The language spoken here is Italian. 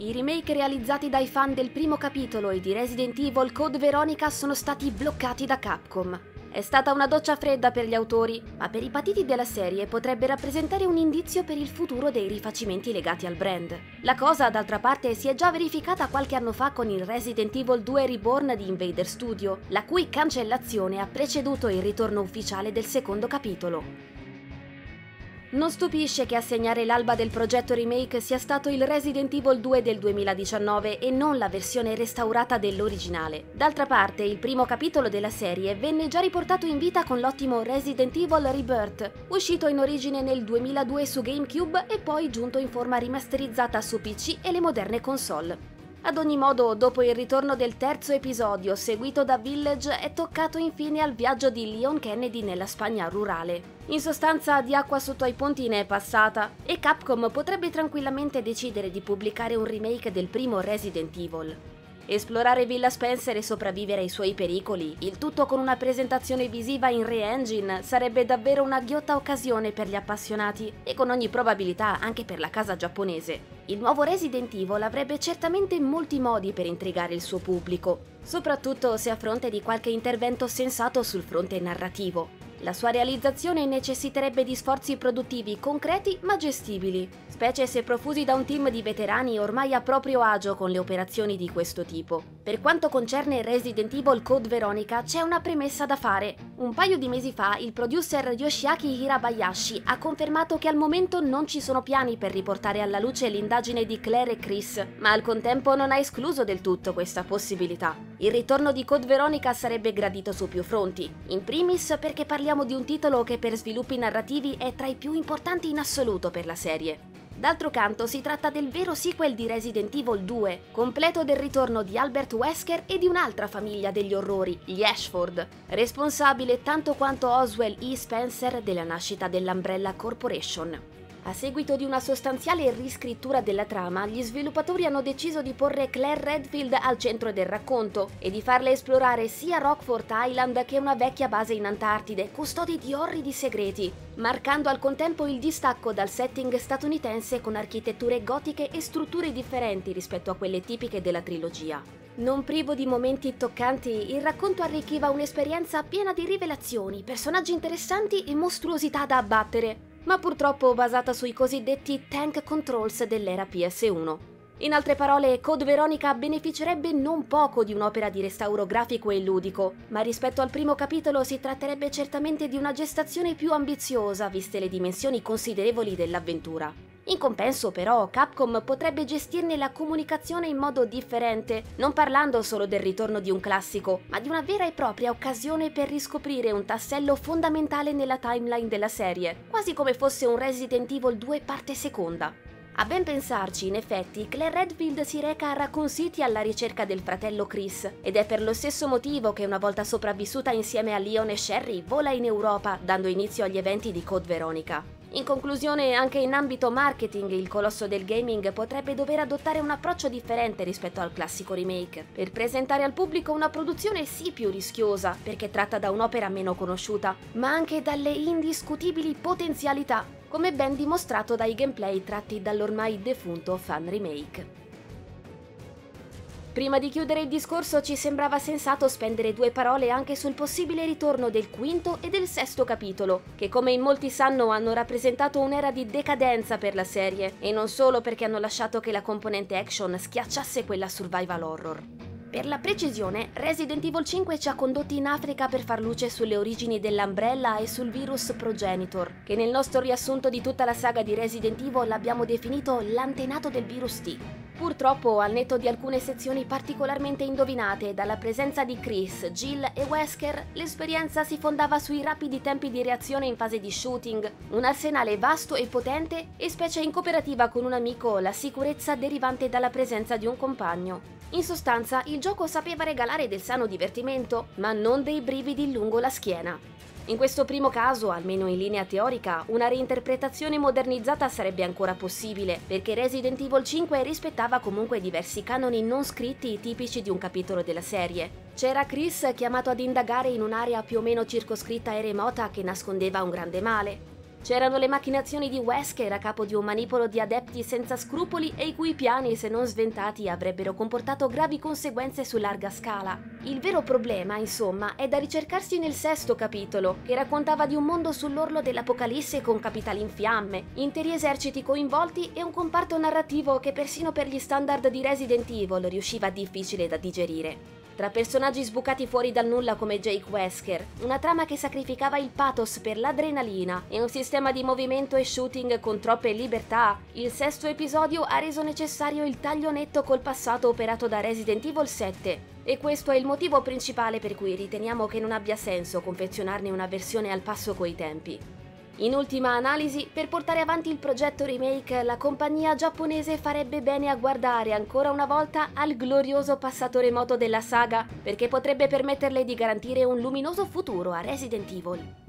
I remake realizzati dai fan del primo capitolo e di Resident Evil Code Veronica sono stati bloccati da Capcom. È stata una doccia fredda per gli autori, ma per i patiti della serie potrebbe rappresentare un indizio per il futuro dei rifacimenti legati al brand. La cosa, d'altra parte, si è già verificata qualche anno fa con il Resident Evil 2 Reborn di Invader Studio, la cui cancellazione ha preceduto il ritorno ufficiale del secondo capitolo. Non stupisce che a segnare l'alba del progetto remake sia stato il Resident Evil 2 del 2019 e non la versione restaurata dell'originale. D'altra parte, il primo capitolo della serie venne già riportato in vita con l'ottimo Resident Evil Rebirth, uscito in origine nel 2002 su GameCube e poi giunto in forma rimasterizzata su PC e le moderne console. Ad ogni modo, dopo il ritorno del terzo episodio, seguito da Village, è toccato infine al viaggio di Leon Kennedy nella Spagna rurale. In sostanza, di acqua sotto ai ponti ne è passata, e Capcom potrebbe tranquillamente decidere di pubblicare un remake del primo Resident Evil. Esplorare Villa Spencer e sopravvivere ai suoi pericoli, il tutto con una presentazione visiva in re-engine, sarebbe davvero una ghiotta occasione per gli appassionati e con ogni probabilità anche per la casa giapponese. Il nuovo Resident Evil avrebbe certamente molti modi per intrigare il suo pubblico, soprattutto se a fronte di qualche intervento sensato sul fronte narrativo. La sua realizzazione necessiterebbe di sforzi produttivi concreti ma gestibili, specie se profusi da un team di veterani ormai a proprio agio con le operazioni di questo tipo. Per quanto concerne Resident Evil Code Veronica c'è una premessa da fare. Un paio di mesi fa il producer Yoshiaki Hirabayashi ha confermato che al momento non ci sono piani per riportare alla luce l'indagine di Claire e Chris, ma al contempo non ha escluso del tutto questa possibilità. Il ritorno di Code Veronica sarebbe gradito su più fronti, in primis perché parliamo di un titolo che per sviluppi narrativi è tra i più importanti in assoluto per la serie. D'altro canto si tratta del vero sequel di Resident Evil 2, completo del ritorno di Albert Wesker e di un'altra famiglia degli orrori, gli Ashford, responsabile tanto quanto Oswell E. Spencer della nascita dell'Umbrella Corporation. A seguito di una sostanziale riscrittura della trama, gli sviluppatori hanno deciso di porre Claire Redfield al centro del racconto e di farle esplorare sia Rockford Island che una vecchia base in Antartide, custodi di orridi segreti, marcando al contempo il distacco dal setting statunitense con architetture gotiche e strutture differenti rispetto a quelle tipiche della trilogia. Non privo di momenti toccanti, il racconto arricchiva un'esperienza piena di rivelazioni, personaggi interessanti e mostruosità da abbattere, ma purtroppo basata sui cosiddetti tank controls dell'era PS1. In altre parole, Code Veronica beneficerebbe non poco di un'opera di restauro grafico e ludico, ma rispetto al primo capitolo si tratterebbe certamente di una gestazione più ambiziosa, viste le dimensioni considerevoli dell'avventura. In compenso, però, Capcom potrebbe gestirne la comunicazione in modo differente, non parlando solo del ritorno di un classico, ma di una vera e propria occasione per riscoprire un tassello fondamentale nella timeline della serie, quasi come fosse un Resident Evil 2 parte seconda. A ben pensarci, in effetti, Claire Redfield si reca a Raccoon City alla ricerca del fratello Chris, ed è per lo stesso motivo che una volta sopravvissuta insieme a Leon e Sherry vola in Europa, dando inizio agli eventi di Code Veronica. In conclusione, anche in ambito marketing, il colosso del gaming potrebbe dover adottare un approccio differente rispetto al classico remake, per presentare al pubblico una produzione sì più rischiosa, perché tratta da un'opera meno conosciuta, ma anche dalle indiscutibili potenzialità, come ben dimostrato dai gameplay tratti dall'ormai defunto fan remake. Prima di chiudere il discorso ci sembrava sensato spendere due parole anche sul possibile ritorno del quinto e del sesto capitolo, che come in molti sanno hanno rappresentato un'era di decadenza per la serie, e non solo perché hanno lasciato che la componente action schiacciasse quella survival horror. Per la precisione, Resident Evil 5 ci ha condotti in Africa per far luce sulle origini dell'Umbrella e sul virus Progenitor, che nel nostro riassunto di tutta la saga di Resident Evil abbiamo definito l'antenato del virus T. Purtroppo, al netto di alcune sezioni particolarmente indovinate dalla presenza di Chris, Jill e Wesker, l'esperienza si fondava sui rapidi tempi di reazione in fase di shooting, un arsenale vasto e potente e specie in cooperativa con un amico la sicurezza derivante dalla presenza di un compagno. In sostanza, il gioco sapeva regalare del sano divertimento, ma non dei brividi lungo la schiena. In questo primo caso, almeno in linea teorica, una reinterpretazione modernizzata sarebbe ancora possibile, perché Resident Evil 5 rispettava comunque diversi canoni non scritti tipici di un capitolo della serie. C'era Chris chiamato ad indagare in un'area più o meno circoscritta e remota che nascondeva un grande male. C'erano le macchinazioni di Wesker a capo di un manipolo di adepti senza scrupoli e i cui piani, se non sventati, avrebbero comportato gravi conseguenze su larga scala. Il vero problema, insomma, è da ricercarsi nel sesto capitolo, che raccontava di un mondo sull'orlo dell'apocalisse con capitali in fiamme, interi eserciti coinvolti e un comparto narrativo che persino per gli standard di Resident Evil riusciva difficile da digerire. Tra personaggi sbucati fuori dal nulla come Jake Wesker, una trama che sacrificava il pathos per l'adrenalina e un sistema di movimento e shooting con troppe libertà, il sesto episodio ha reso necessario il taglio netto col passato operato da Resident Evil 7. E questo è il motivo principale per cui riteniamo che non abbia senso confezionarne una versione al passo coi tempi. In ultima analisi, per portare avanti il progetto remake, la compagnia giapponese farebbe bene a guardare ancora una volta al glorioso passato remoto della saga, perché potrebbe permetterle di garantire un luminoso futuro a Resident Evil.